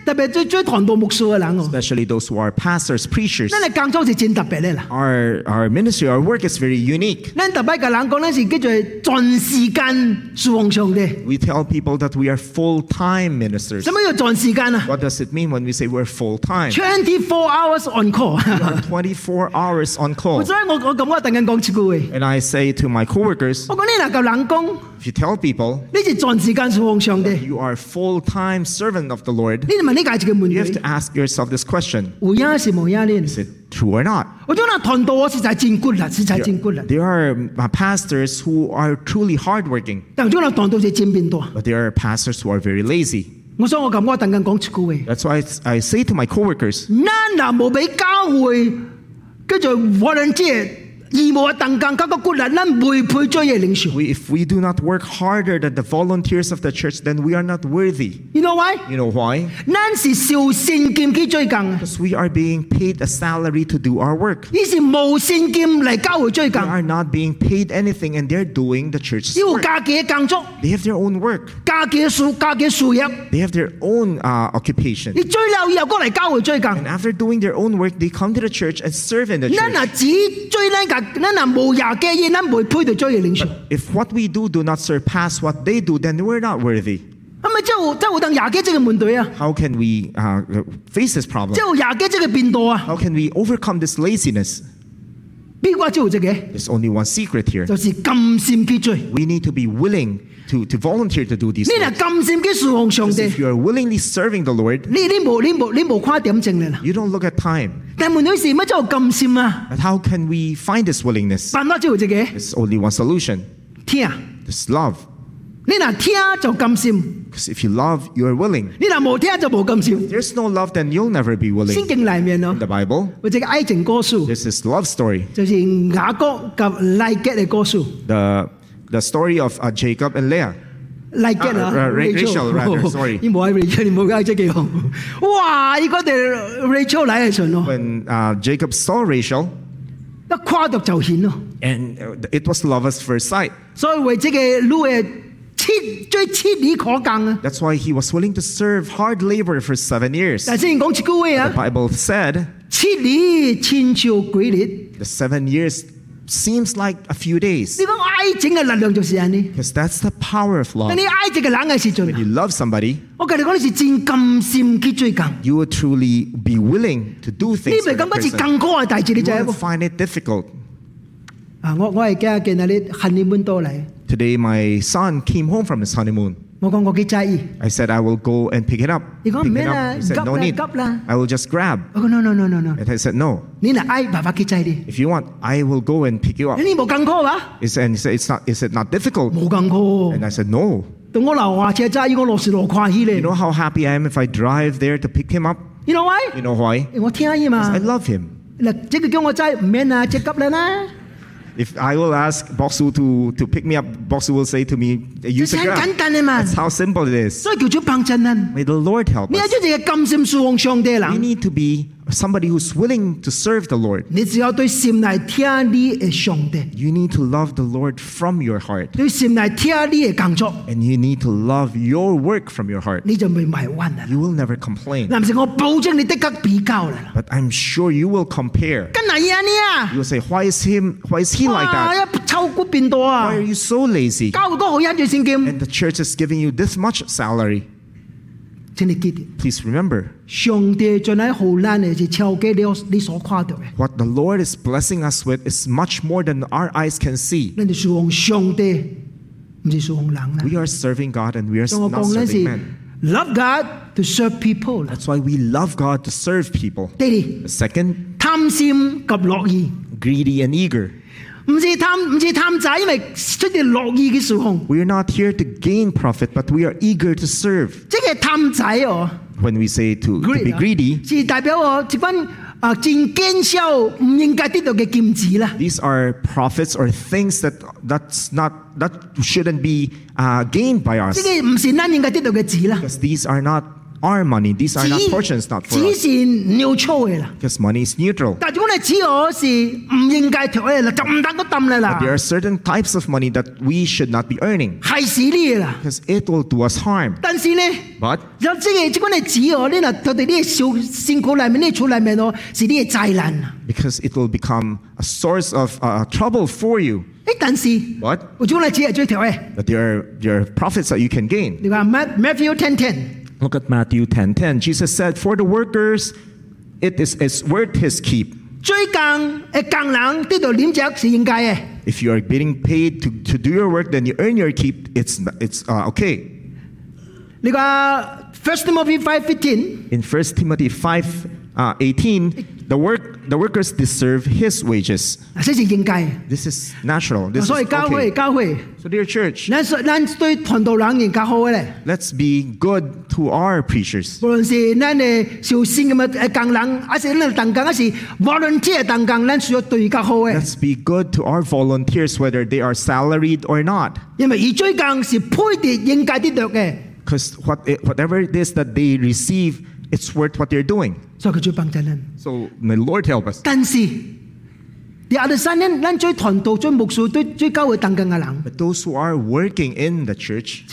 特别最最传道牧师嘅人哦， especially those who are pastors, preachers. 咱嘅工作是真特别嘅啦。 Our, our ministry, our work is very unique. 咱特别嘅人讲，咱是叫做全时间侍奉上帝。 We tell people that we are full time ministers. 什么叫全时间啊 What does it mean when we say we're full time? ？Twenty four hours on call。 24 hours on call. [laughs] 所以我我咁我突然间讲一句话， And I say to my coworkers, 我讲你嗱够人讲， if you tell people 你是全时间侍奉上帝， you are a full time servant of the Lord, 你 就问你解一个问 you have to 题， ask yourself this question 有影是无影呢？ Is it true or not? 我讲那传道我实在真骨力，实在真骨力。 There are uh, pastors who are truly hardworking, 但系种那传道是真变多。 but there are pastors who are very lazy. 我想我咁我突然间讲一句话。 That's why I say to my coworkers, 咱若无俾教会叫做 volunteer if we do not work harder than the volunteers of the church, then we are not worthy. You know why? You know why? Because we are being paid a salary to do our work. They are not being paid anything and they're doing the church's work. They have their own work. They have their own uh, occupation. And after doing their own work, they come to the church and serve in the church. If what we do do not surpass what they do, then we're not worthy. How can we uh, face this problem? How can we overcome this laziness? There's only one secret here. We need to be willing to, to volunteer to do these 你若 things. 甘心去侍奉上 Because 帝， if you are willingly serving the Lord, 你你无你无你无看点正嘅啦。 you don't look at time. 但问题是乜叫甘心啊？ But how can we find this willingness? 办法就系这个 There's only one solution. 听。 This love. 你若听就甘心， Because if you love, you are willing. 你若无听就无甘心。 There's no love, then you'll never be 圣 willing. 经里面咯 In，the Bible, 有一个爱情故事， there's this love story. 就是雅各及拉结嘅故事。 The the story of uh, Jacob and Leah. 嚟嘅啊啊 Ra- Rachel, rather, sorry. 呢冇系 Rachel，你冇嗌咗几好。哇！呢个哋 Rachel 嚟系顺咯， When uh, Jacob saw Rachel, 一跨度就显咯。 and uh, it was love at first sight. 所以为这个路嘅切最切理可更啊！ That's why he was willing to serve hard labor for seven years. 但系先讲一句话 The 啊， Bible said 切理千秋几日。 the seven years seems like a few days 你讲爱情嘅力量就是系呢， because that's the power of love. 但你爱情嘅冷嘅时阵 When you love somebody, 我跟你讲，你是真甘心去追更， you will truly be willing to do 你 things 咪 for 感 that 觉是 person. 更高嘅大事，你 You 就系 won't 喎。 find it difficult. 啊，我我系惊见到你恨你满多嚟， Today, my son came home from his honeymoon. 我讲我几在意。 I said, I will go and pick it up. 你讲 Pick 唔 it 咩 up. 啦， He 急 said, no 啦 need. 急啦。 I will just grab. 我讲 no no no no no， And I said, no. 你嗱爱爸爸几在啲， If you want, I will go and pick you up. 你冇更高啊？ He said, and he said, it's not, is it not difficult? 冇更高。 And I said, no. 到我楼下车揸，我落时落跨起咧 You。know how happy I am if I drive there to pick him up? You know why？ You know why? 我听意嘛 I。love him. 嗱，即个叫我揸唔免啊，即急啦啦。 if I will ask Boxu to, to pick me up, Boxu will say to me, use a grab. That's how simple it is. May the Lord help us. We need to be somebody who's willing to serve the Lord. You need to love the Lord from your heart. And you need to love your work from your heart. You will never complain. But I'm sure you will compare. You will say, Why is him why is he like that? Why are you so lazy? And the church is giving you this much salary. 请你记住， Please remember, 上帝尽喺好难嘅是超过你你所看到嘅。 what the Lord is blessing us with is much more than our eyes can see. 你哋侍奉上帝，唔是侍奉人啦。 We are serving God and we are 所以我 not 讲咧 serving 是 men. love God to serve people 啦。 That's why we love God to serve people. 第二， The second, 贪心及乐意， greedy and eager. 唔是贪唔是贪仔，因为出嚟乐意嘅侍奉， We are not here to gain profit, but we are eager to serve. 即系贪仔哦。 When we say to, to be greed 啊 greedy, 是代表我一份啊战坚守唔应该得到嘅剑指啦。 these are profits or things that that's not that shouldn't be uh, gained by us 即系唔是咱应该得到嘅字啦， because these are not our money. These are not 只 portions, not for 只 us. 是 neutral 嘅啦。 Because money is neutral. 但系如果你只我是唔应该脱嘅啦，就唔得个抌啦 But there 啦， are certain types of money that we should not be earning 系死你嘅啦。 because it will do us harm. 但是呢， But 有即系即系你指我，你嗱佢哋啲小辛苦里面，呢处里面哦，是啲嘅灾难啊。 because it will become a source of uh, trouble for you. 诶，但是 What? 我如果你只系追条嘅， But there are, there are profits that you can gain. 你话 Matthew ten ten。 Look at Matthew 10:10. Jesus said, "For the workers, it is it's worth his keep. 追更诶更人呢度廉值是应该嘅。 If you are getting paid to, to do your work, then you earn your keep. It's it's uh, okay." 你话 First Timothy five fifteen， In 1 Timothy 5 uh, 18, the work the workers deserve his wages. 嗱，这是应该嘅。 This is natural. This 所以 is 教会 okay. 教会， So dear church, 咱咱对传道人应较好嘅咧。 let's be good to our preachers. 无论是咱嘅小先咁嘅诶工人，还是咱当工，还是 volunteer 当工，咱需要对较好嘅。 Let's be good to our volunteers, whether they are salaried or not. 因为而追工是配得应该得到嘅， Because what, whatever it is that they receive, it's worth what they're doing. So, so may Lord help us. 但是 but those who are working in the church,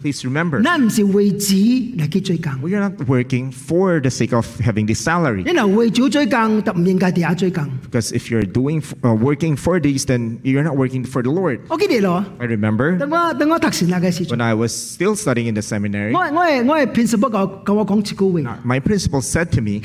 please remember, we are not working for the sake of having the salary. Because if you're doing uh, working for these, then you're not working for the Lord. I remember when I was still studying in the seminary, my principal said to me,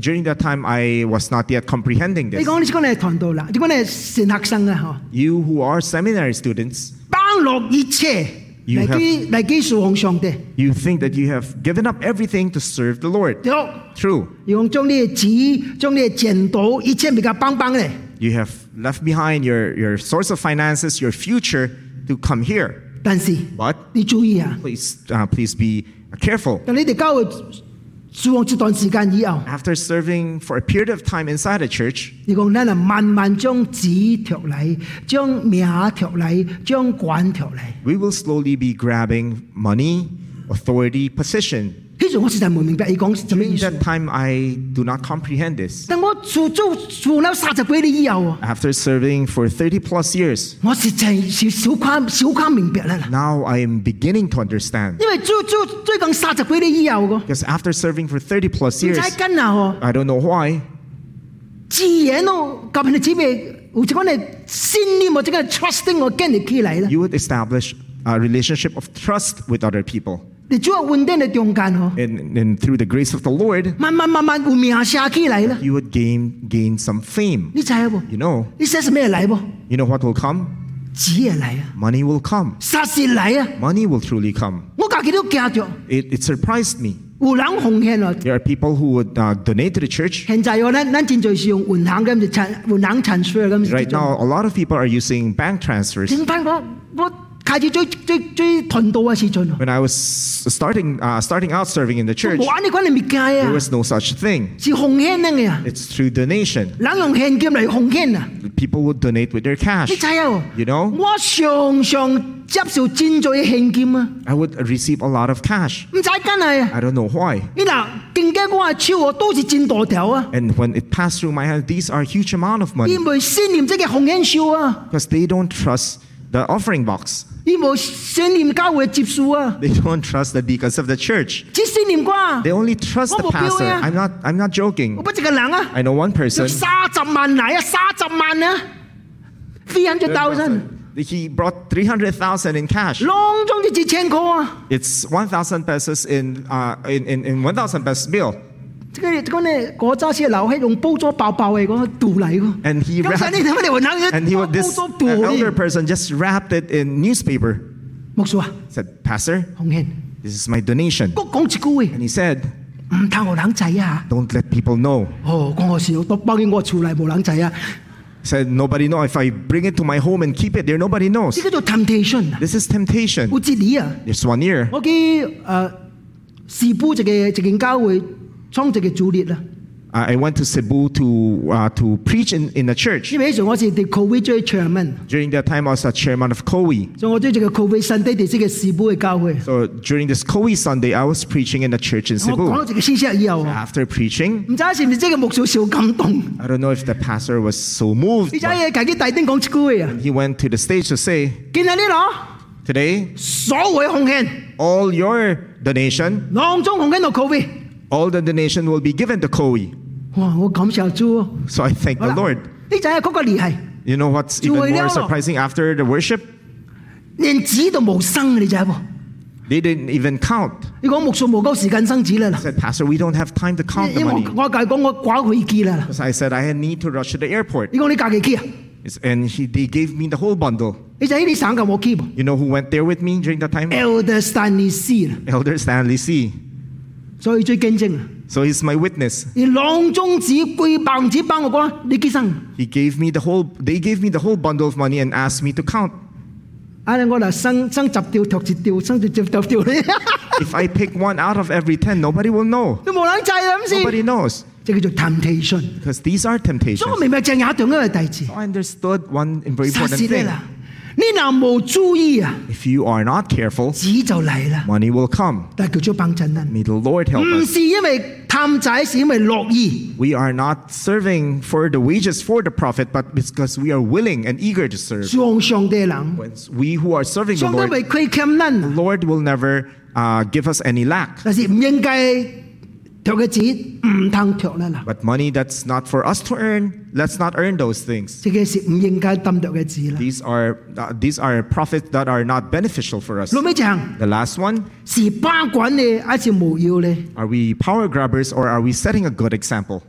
during that time I was not yet comprehending. 你 this. 讲你讲你系传道啦，你讲你系神学生啊， You who are seminary students, 嗬，帮落一切 You 嚟基嚟基侍奉上帝。 you think that you have given up everything to serve the Lord. 对， True. 要讲将你嘅子、将你嘅前途一切俾佢帮帮咧。 You have left behind your, your source of finances, your future to come here. 但是 But 你注意啊， please, uh, please be careful. 当你哋教会 事奉一段時間以後，after serving for a period of time inside a church, 你講咱啊慢慢將紙脱嚟，將名脱嚟，將管脱嚟。we will slowly be grabbing money, authority, position. 呢种我实在唔明白你讲什么意 In 思。 that time, I do not comprehend this. 但我做做做咗三十几年以后啊， After serving for 30 plus years, 我实在少少看少看明白啦啦。 now I am beginning to understand. 因为做做最近三十几年以后个，唔 Because after serving for 30 plus 知 years, 跟啊嗬， I don't know why, 自然咯，夹你姊妹，好似讲你信念或者系 trusting 我跟你起嚟啦。 you would establish a relationship of trust with other people. 你主要换啲你中间嗬， And, and through the grace of the Lord, 慢慢慢慢有名写起嚟啦。 you would gain, gain some fame. 你知系噃？ You know, 你写系咩嚟噃？ you know what will come? 纸系嚟啊， Money will come. 实是嚟啊！ Money will truly come. 我家己都惊着， It, it surprised me. 有人奉献啊！ There are people who would uh, donate to the church. 现在我咱咱现在是用银行咁就产银行 transfer 咁。 Right now, a lot of people are using bank transfers. 整翻我我 开始最最最团道嘅时阵， When I was starting, uh, starting out serving in the church, 冇你讲你物件 there 啊， was no such thing. 是奉献嘅啊， It's through donation. 人用现金嚟奉献啊！ People would donate with their cash. 你知啊？ You know, 我常常接受真在嘅现金啊， I would receive a lot of cash. 唔使跟系啊！ I don't know why. 你嗱，经过我嘅手，我都是真大条啊！ And when it passed through my hand, these are huge amount of money 因为信念即系奉献数啊， because they don't trust the offering box. They don't trust the deacons of the church. They only trust the pastor. I'm not, I'm not joking. I know one person. 300,000. He brought 300,000 in cash. It's 1,000 pesos in, uh, in, in, in 1,000 pesos bill. 即系嗰啲嗰揸先留喺用煲咗爆爆嘅嗰个杜嚟个。 And he 咁使 wrapped, 你睇乜你揾下 and he would this 煲 uh, 咗布 elder 呢？ person just wrapped it in newspaper. 牧师啊， Said, Pastor, 红献， this is my donation. 我讲一句话， And he said, 唔通我人仔啊！ Don't let people know. 哦，讲我笑，都包竟我厝内冇人仔啊！ Said nobody know. If I bring it to my home and keep it there, nobody knows. 呢个叫做 temptation 啊！ This is temptation. 有一年啊， This one year, 我记诶士布一个一间教会创一个主列啦， I went to Cebu to, uh, to preach in, in the church. During that time, I was a chairman of COWI. So during this COWI Sunday, I was preaching in the church in Cebu. After preaching, I don't know if the pastor was so moved. He went to the stage to say, Today, all your donation 囊中奉献到 COVID。 all the donation will be given to COE. 哇！我感谢主啊！ So I thank 好 the 啦 Lord. 呢就系嗰个联系， You know what's 就 even 会了 more 咯。 surprising after the worship? 连纸都冇生，你知冇？ They didn't even count. 你讲牧师冇够时间生纸啦 I said, Pastor, we don't have time to count the 因为 money. 我我介讲我挂飞机啦。 So I said, I need to rush to the airport. 你讲你假期去啊？ It's- And he, they gave me the whole bundle. 你就喺啲省教冇去噃 You know who went there with me during that time?？Elder Stanley C 啦， Elder Stanley C. 所以最见证啊！ So he's my witness. 而囊中纸贵棒纸帮我讲，你几生？ He gave me the whole, they gave me the whole bundle of money and asked me to count. 啊！我嗱生生十条，托一条，生一条，托条咧， If [laughs] I pick one out of every 10, nobody will know. 都冇人制啊！咁先， Nobody knows. 即叫做 temptation。 Because these are 所以 temptations. 我明白正也同一个弟子， I understood one very 实 important 是咧 thing. 啦。你嗱冇注意啊， If you are not careful, 纸就嚟啦。 money will come. 但系叫做帮衬人， May the Lord help 唔 us. 是因为贪仔，是因为乐意。 We are not serving for the wages for the prophet, but because we are willing and eager to serve. 上上帝嘅人， When we who are serving the 上帝 Lord, 为佢欠 the 人， Lord will never uh, give us any lack. 但是唔应该托嘅纸唔通托啦啦， But money that's not for us to earn, let's not earn those things. These are uh, these are profits that are not beneficial for us. The last one. Are we power grabbers or are we setting a good example?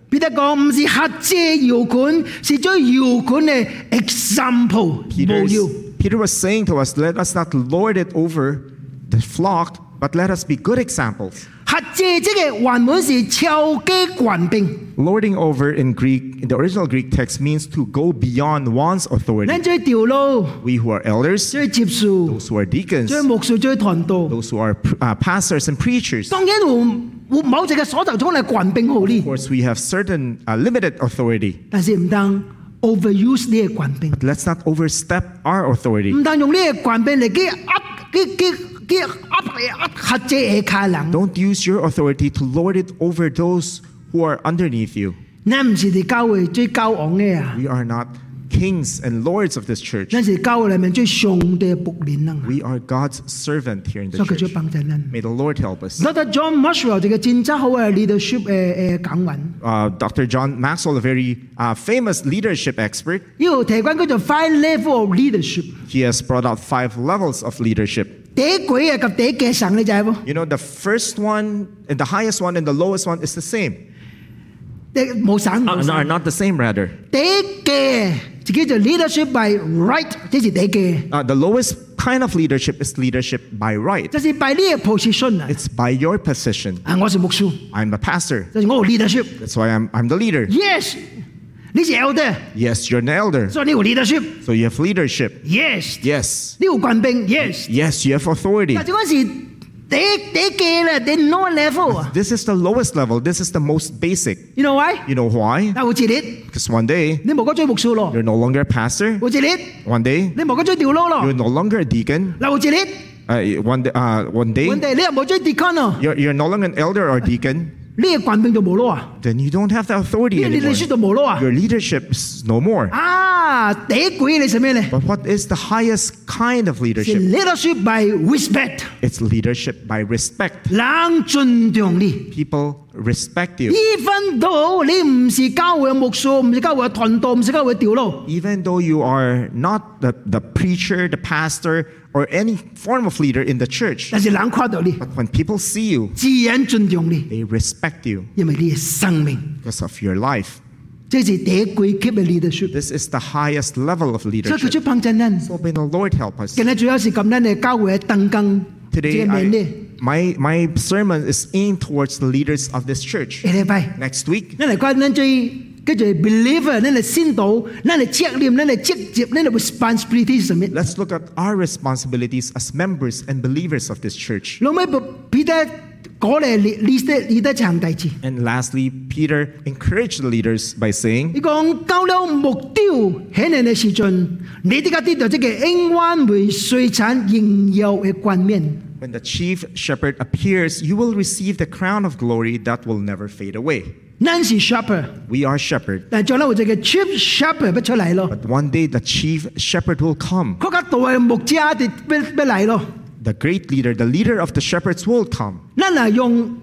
Peter was saying to us, let us not lord it over the flock, but let us be good examples. 黑遮即系原本是超机官兵， Lording over in Greek, in the original Greek text means to go beyond one's authority. 咱最条路， We who are elders, 最接受， those who are deacons, 最牧师，最团道。 those who are uh, pastors and preachers, 当然有 有某一个所就种嚟权柄好你 Of，course, we have certain uh, limited authority, 但是唔当 overuse 呢个权柄， but let's not overstep our authority. 唔当用呢个权柄嚟去压去去去压压压制下人。 Don't use your authority to lord it over those who are underneath you. We are not kings and lords of this church. We are God's servant here in the church. May the Lord help us. Uh, Dr. John Maxwell, a very uh, famous leadership expert. He has brought out five levels of leadership. 第一季啊及第一嘅神你知冇？ You know, the first one, and the highest one, and the lowest one is the same. 第冇神 Uh, 冇 no, 神。 not the same, rather. 第一嘅就叫做 leadership by right，这是第一嘅， Uh, the lowest kind of leadership is leadership by right. 就是 by 呢个 position 啊。 It's by your position. 啊，我是牧师， I'm a pastor. 就是我有 leadership。 That's why I'm, I'm the leader. Yes， 你是 elder， Yes, you're an elder. 所以你有 leadership。 So you have leadership. Yes， Yes. 你有权柄。Yes， Yes, you have authority. 但系嗰时第一第一嘅啦，第 no level 啊。 This is the lowest level. This is the most basic. You know why？ You know why? 但有一日 Because one day 你冇嗰追牧师咯， you're no longer a pastor. 有一日 One day 你冇嗰追调路咯 you're，no longer a deacon. 嗱有一日 Uh, one day, uh, one day 问题你又冇追 deacon 咯， you're, you're no longer an elder or deacon. 呢个权柄就冇咯啊， Then you don't have the 呢 authority 个 leadership anymore. 就冇咯啊。 Your leadership is no more. 啊，第一季你系咩咧？ But what is the highest kind of 是 leadership? leadership by respect， It's leadership by respect. 人尊重你。 People respect you. even though 你唔是教会嘅牧师，唔是教会嘅团队，唔是教会嘅调路， Even though you are not the, the preacher, the pastor, or any form of leader in the church, 但是人看到你， but when people see you, 自然尊重你， they respect you 因为你嘅生命， because of your life. 这是第一季 keep 嘅 leadership。 This is the highest level of 所以佢 leadership. 出帮衬人， So may the Lord help us. 今日主要是咁样嘅教会嘅灯光，这 Today, 个命 I, 咧， my, my sermon is aimed towards the leaders of this church. 下礼拜， Next week, 咱嚟讲咱最 叫做 believer，咱嚟先导，咱嚟责任，咱嚟职业，咱嚟 responsibility 系什么？ let's look at our responsibilities as members and believers of this church. 老尾彼得讲嚟理理得理得长大字。 And lastly, Peter encouraged the leaders by saying, 你讲到了目标显现嘅时阵，你哋家啲就即系永远会水产荣耀嘅冠冕。 When the chief shepherd appears, you will receive the crown of glory that will never fade away. 咱是 shepherd， We are shepherd. 但系将来会一个 chief shepherd 要出嚟咯， But one day the chief shepherd will come. 嗰个大嘅牧者就要要嚟咯。 The great leader, the leader of the shepherds will come. 咱系用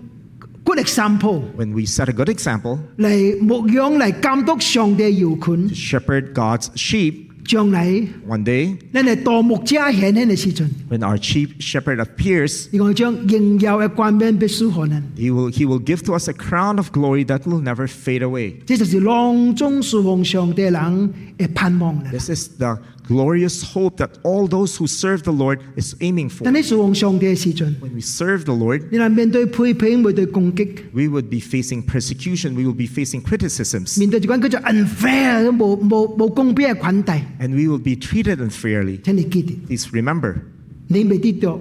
good example When we set a good example 嚟牧养嚟监督上帝嘅摇 to 款， shepherd God's sheep, 将来 one day 咱系大牧者显现嘅时阵， when our chief shepherd appears, 你讲将荣耀嘅冠冕俾书可能， he will, he will give to us a crown of glory that will never fade away. 这就是囊中侍奉上帝嘅人嘅盼望啦。 This is the glorious hope that all those who serve the Lord is aiming for. 但你侍奉上帝嘅时阵， When we serve the Lord, 你系面对批评，面对攻击。 we would be facing persecution, we will be facing criticisms, 面对住嗰叫做 unfair 冇冇冇公平嘅款待， and we will be treated unfairly. 请你记住， Please remember, 你未得到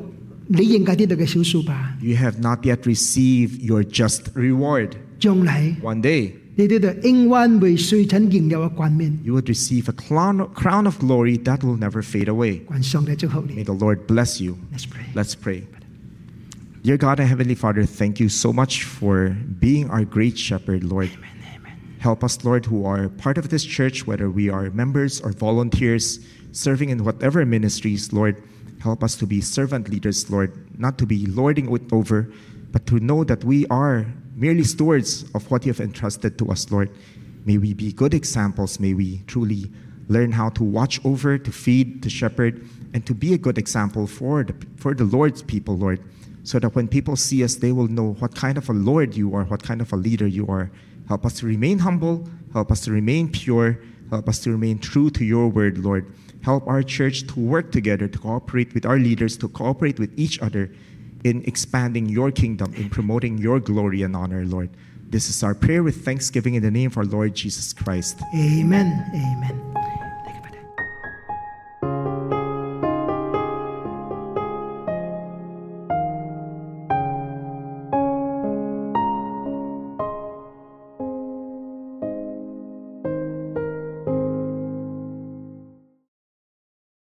你应该得到嘅小数吧。 you have not yet received your just reward. 将来 One day, 你得到永远为水产荣耀嘅冠冕， you would receive a crown, crown of glory that will never fade away. 愿上帝祝福 May 你。 the Lord bless you. Let's pray. Let's pray. Dear God and Heavenly Father, thank you so much for being our great shepherd, Lord. Help us, Lord, who are part of this church, whether we are members or volunteers, serving in whatever ministries, Lord. Help us to be servant leaders, Lord, not to be lording it over, but to know that we are merely stewards of what you have entrusted to us, Lord. May we be good examples. May we truly learn how to watch over, to feed, to shepherd, and to be a good example for the, for the Lord's people, Lord, so that when people see us, they will know what kind of a Lord you are, what kind of a leader you are. Help us to remain humble, help us to remain pure, help us to remain true to your word, Lord. Help our church to work together, to cooperate with our leaders, to cooperate with each other in expanding your kingdom, in promoting your glory and honor, Lord. This is our prayer with thanksgiving in the name of our Lord Jesus Christ. Amen. Amen.